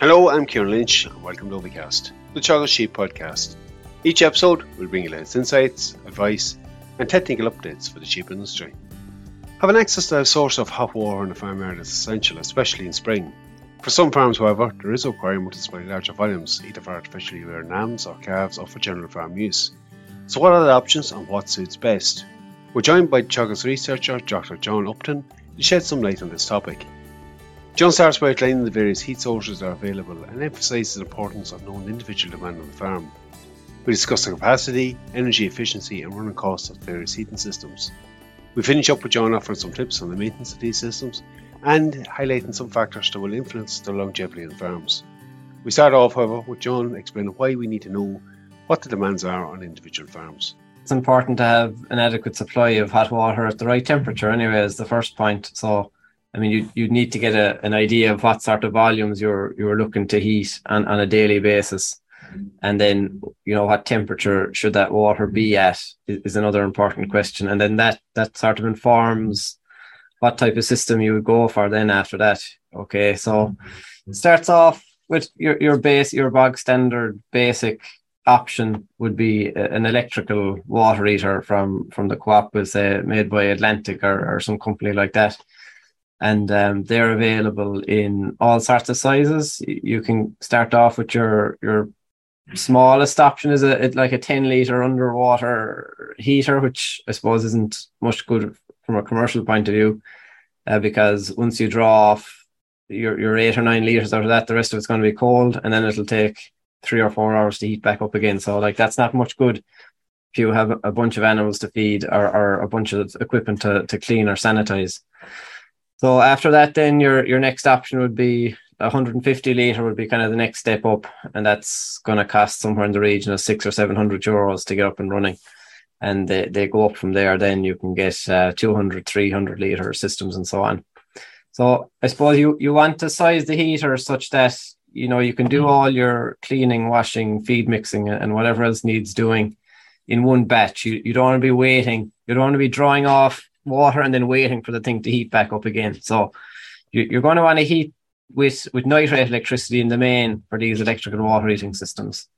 Hello, I'm Kieran Lynch, and welcome to Ovicast, the Teagasc Sheep podcast. Each episode will bring you latest insights, advice, and technical updates for the sheep industry. Having access to a source of hot water in the farmyard is essential, especially in spring. For some farms, however, there is a requirement to supply larger volumes, either for artificially reared lambs or calves or for general farm use. So, what are the options and what suits best? We're joined by Teagasc researcher Dr. John Upton to shed some light on this topic. John starts by outlining the various heat sources that are available and emphasises the importance of knowing the individual demand on the farm. We discuss the capacity, energy efficiency, and running costs of various heating systems. We finish up with John offering some tips on the maintenance of these systems and highlighting some factors that will influence the longevity of the farms. We start off, however, with John explaining why we need to know what the demands are on individual farms. It's important to have an adequate supply of hot water at the right temperature, anyway, is the first point. So, I mean, you you need to get a, an idea of what sort of volumes you're you're looking to heat on, on a daily basis, and then you know what temperature should that water be at is, is another important question, and then that that sort of informs what type of system you would go for. Then after that, okay, so it starts off with your your base your bog standard basic option would be an electrical water heater from from the co-op, say made by Atlantic or, or some company like that and um, they're available in all sorts of sizes. You can start off with your your smallest option is a like a 10 liter underwater heater, which I suppose isn't much good from a commercial point of view, uh, because once you draw off your your eight or nine liters out of that, the rest of it's going to be cold, and then it'll take three or four hours to heat back up again. So like that's not much good if you have a bunch of animals to feed or, or a bunch of equipment to, to clean or sanitize. So after that, then your your next option would be 150 liter would be kind of the next step up, and that's going to cost somewhere in the region of six or seven hundred euros to get up and running. And they, they go up from there. Then you can get uh, 200, 300 liter systems and so on. So I suppose you you want to size the heater such that you know you can do all your cleaning, washing, feed mixing, and whatever else needs doing in one batch. You you don't want to be waiting. You don't want to be drawing off water and then waiting for the thing to heat back up again. So you, are going to want to heat with with night rate electricity in the main for these electrical water heating systems.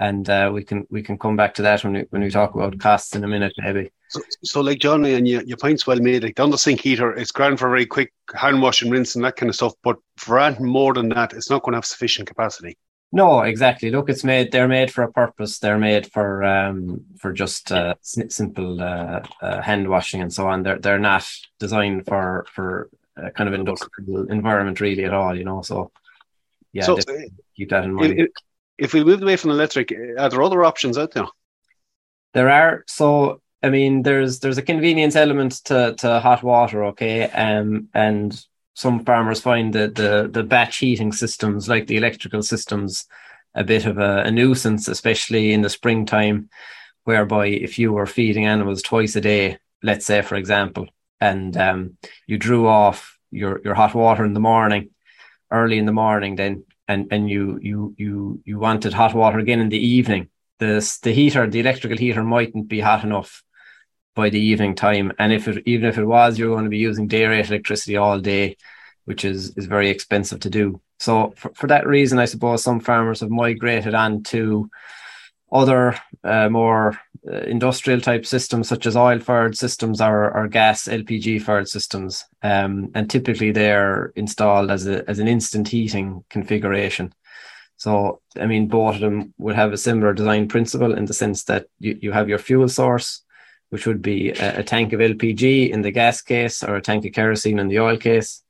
And uh, we can we can come back to that when we when we talk about costs in a minute, maybe. So, so like Johnny, and your, your point's well made. Like the under sink heater, it's grand for very quick hand wash and rinse and that kind of stuff. But for anything more than that, it's not going to have sufficient capacity. No, exactly. Look, it's made. They're made for a purpose. They're made for um for just uh, simple uh, uh, hand washing and so on. They're they're not designed for for a kind of industrial environment really at all. You know, so yeah, so, keep that in mind. If, if we moved away from electric, are there other options out there? There are. So I mean, there's there's a convenience element to to hot water, okay, um, and some farmers find that the the batch heating systems, like the electrical systems, a bit of a, a nuisance, especially in the springtime, whereby if you were feeding animals twice a day, let's say for example, and um, you drew off your your hot water in the morning, early in the morning, then and and you you you you wanted hot water again in the evening. The the heater, the electrical heater, mightn't be hot enough by the evening time. And if it, even if it was, you're going to be using day rate electricity all day, which is, is very expensive to do. So for, for that reason, I suppose some farmers have migrated on to other uh, more uh, industrial type systems such as oil fired systems or, or gas LPG fired systems. Um, and typically they're installed as a, as an instant heating configuration. So, I mean, both of them would have a similar design principle in the sense that you, you have your fuel source, which would be a, a, tank of LPG in the gas case or a tank of kerosene in the oil case.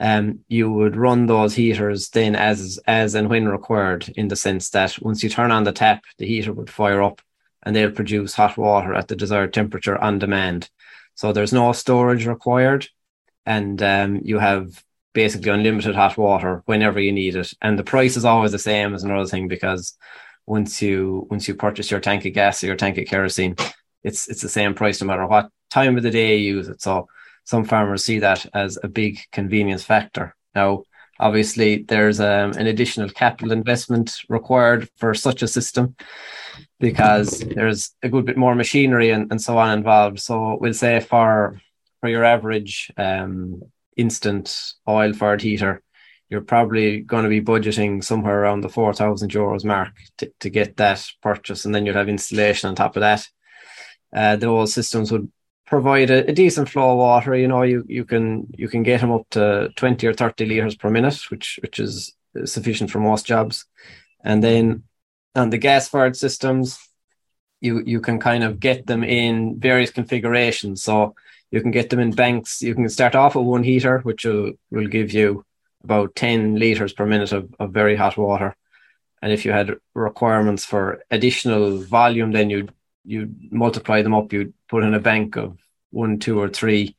Um, you would run those heaters then as as and when required, in the sense that once you turn on the tap, the heater would fire up and they'll produce hot water at the desired temperature on demand. So there's no storage required, and um, you have basically unlimited hot water whenever you need it. And the price is always the same as another thing because once you once you purchase your tank of gas or your tank of kerosene, it's it's the same price no matter what time of the day you use it. So some farmers see that as a big convenience factor. Now, obviously, there's um, an additional capital investment required for such a system because there's a good bit more machinery and, and so on involved. So we'll say for for your average um, instant oil fired heater, you're probably going to be budgeting somewhere around the 4,000 euros mark to, to get that purchase. And then you'd have installation on top of that. Uh, those systems would provide a, a, decent flow of water. You know, you, you can you can get them up to 20 or 30 liters per minute, which which is sufficient for most jobs. And then on the gas fired systems, you you can kind of get them in various configurations. So you can get them in banks. You can start off with one heater, which will, will give you about 10 liters per minute of, of very hot water. And if you had requirements for additional volume, then you'd you multiply them up. You'd put in a bank of one, two, or three,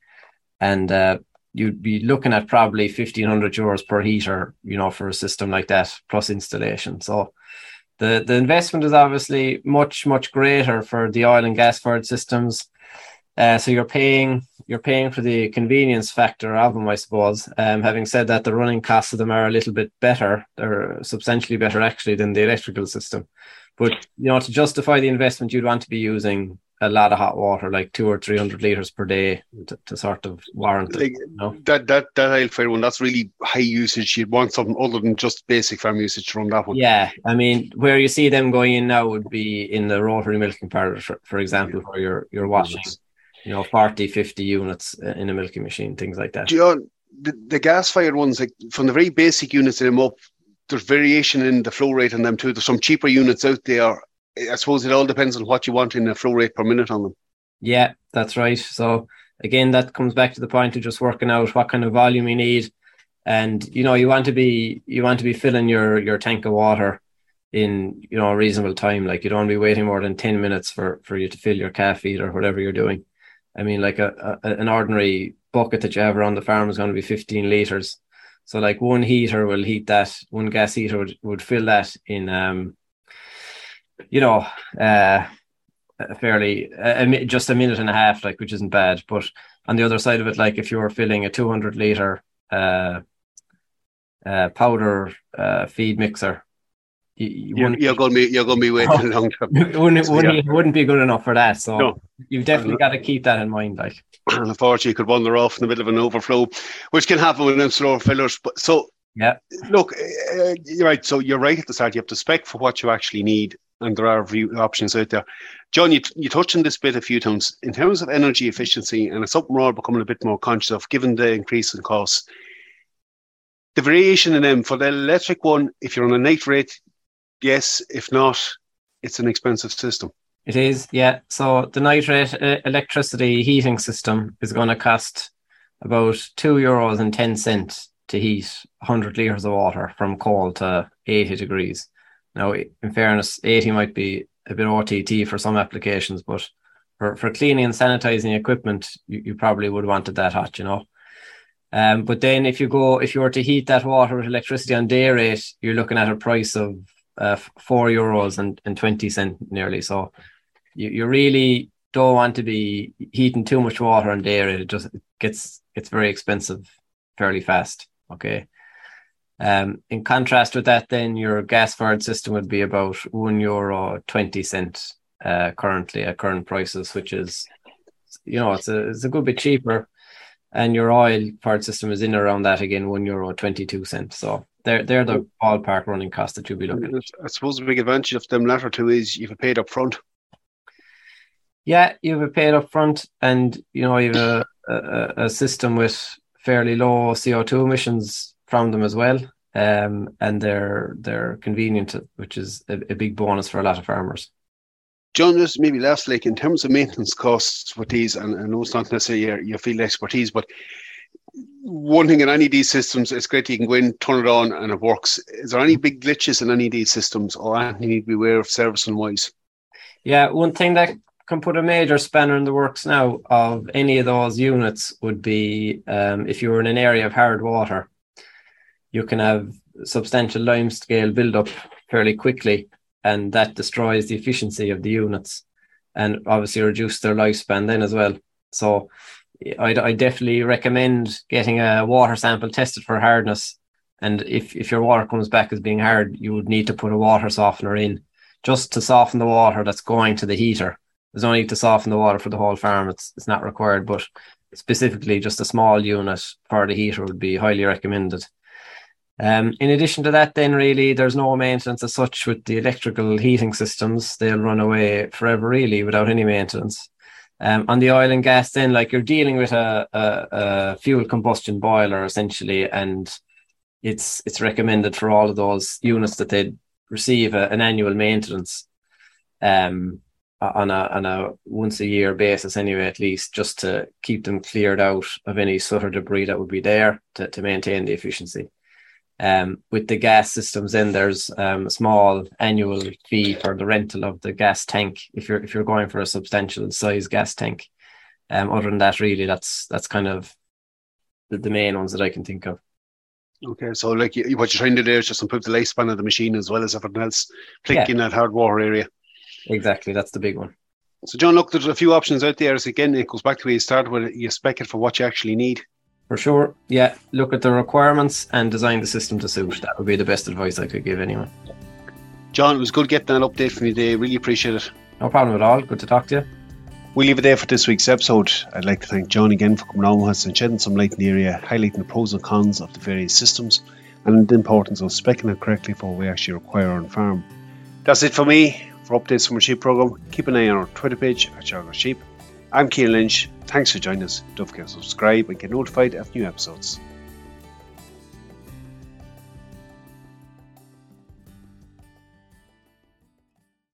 and uh, you'd be looking at probably fifteen hundred euros per heater. You know, for a system like that plus installation. So the the investment is obviously much much greater for the oil and gas fired systems. Uh, so you're paying you're paying for the convenience factor of them, I suppose. Um, having said that, the running costs of them are a little bit better. They're substantially better actually than the electrical system. But you know, to justify the investment, you'd want to be using a lot of hot water, like two or three hundred liters per day, to, to sort of warrant like, it. You know? That that that oil fire one, that's really high usage. You'd want something other than just basic farm usage from that one. Yeah, I mean, where you see them going in now would be in the rotary milking part, for, for example, where you're you're washing, you know, 40, 50 units in a milking machine, things like that. John, the, the gas fired ones, like from the very basic units in them up there's variation in the flow rate on them too. There's some cheaper units out there. I suppose it all depends on what you want in the flow rate per minute on them. Yeah, that's right. So again, that comes back to the point of just working out what kind of volume you need, and you know you want to be you want to be filling your your tank of water in you know a reasonable time. Like you don't want to be waiting more than ten minutes for for you to fill your calf feed or whatever you're doing. I mean, like a, a an ordinary bucket that you have around the farm is going to be 15 liters so like one heater will heat that, one gas heater would, would fill that in, um, you know, uh, fairly just a minute and a half, like which isn't bad. But on the other side of it, like if you're filling a 200 liter uh, uh, powder uh, feed mixer, you, you're, you're going to be you're going to be waiting a long time. wouldn't, wouldn't, yeah. wouldn't be good enough for that. So no. you've definitely got to keep that in mind. Like, and unfortunately, you could wander off in the middle of an overflow, which can happen with slower fillers. But so yeah, look, uh, you're right. So you're right at the start. You have to spec for what you actually need, and there are view options out there. John, you, you touched on this bit a few times in terms of energy efficiency, and it's something we're all becoming a bit more conscious of, given the increase in costs. The variation in them for the electric one, if you're on a night rate, yes. If not, it's an expensive system. It is, yeah. So the night rate uh, electricity heating system is going to cost about two euros and ten cents to heat 100 liters of water from coal to 80 degrees. Now, in fairness, 80 might be a bit OTT for some applications, but for, for cleaning and sanitizing equipment, you, you probably would want it that hot, you know. Um, but then if you go, if you were to heat that water with electricity on day rate, you're looking at a price of uh, four euros and, and 20 cent nearly. So you, you really don't want to be heating too much water day rate. It just gets, gets very expensive fairly fast. Okay. Um, in contrast with that, then your gas fired system would be about one euro twenty cent uh, currently at current prices, which is, you know, it's a it's a good bit cheaper. And your oil fired system is in around that again, one euro twenty two cent. So they're they're the ballpark running costs that you'll be looking at. I suppose the big advantage of them latter two is you've paid up front. Yeah, you have a paid up front, and you know you have a, a, a system with fairly low CO two emissions from them as well. Um, and they're they're convenient, which is a, a, big bonus for a lot of farmers. John, just maybe last, like in terms of maintenance costs with these, and I know it's not necessarily your, your field expertise, but one thing in any of these systems, it's great you can go in, turn it on, and it works. Is there any big glitches in any of these systems, or anything you need to be aware of servicing wise? Yeah, one thing that can put a major spanner in the works now of any of those units would be um, if you were in an area of hard water you can have substantial lime scale buildup fairly quickly, and that destroys the efficiency of the units and obviously reduce their lifespan then as well. So I'd, I definitely recommend getting a water sample tested for hardness. And if, if your water comes back as being hard, you would need to put a water softener in just to soften the water that's going to the heater. There's no need to soften the water for the whole farm. It's, it's not required, but specifically just a small unit for the heater would be highly recommended. Um, in addition to that, then really there's no maintenance as such with the electrical heating systems. They'll run away forever, really, without any maintenance. Um, on the oil and gas, then like you're dealing with a, a, a, fuel combustion boiler essentially, and it's it's recommended for all of those units that they receive a, an annual maintenance. Um, on a on a once a year basis anyway, at least, just to keep them cleared out of any sort of debris that would be there to, to maintain the efficiency. Um, with the gas systems, then there's um, a small annual fee for the rental of the gas tank if you're if you're going for a substantial size gas tank. Um, other than that, really, that's that's kind of the, the main ones that I can think of. Okay, so like what you're trying to do is just improve the lifespan of the machine as well as everything else, particularly yeah. in that hard water area. Exactly, that's the big one. So, John, look, there's a few options out there. As again, it goes back to where you started with you spec it for what you actually need. For sure, yeah. Look at the requirements and design the system to suit. That would be the best advice I could give anyone. John, it was good getting an update from you today. Really appreciate it. No problem at all. Good to talk to you. We'll leave it there for this week's episode. I'd like to thank John again for coming on with us and shedding some light in the area, highlighting the pros and cons of the various systems and the importance of specing it correctly for what we actually require on farm. That's it for me. For updates from our sheep program, keep an eye on our Twitter page at Teagasc Sheep. I'm Cian Lynch. Thanks for joining us. Don't forget to subscribe and get notified of new episodes.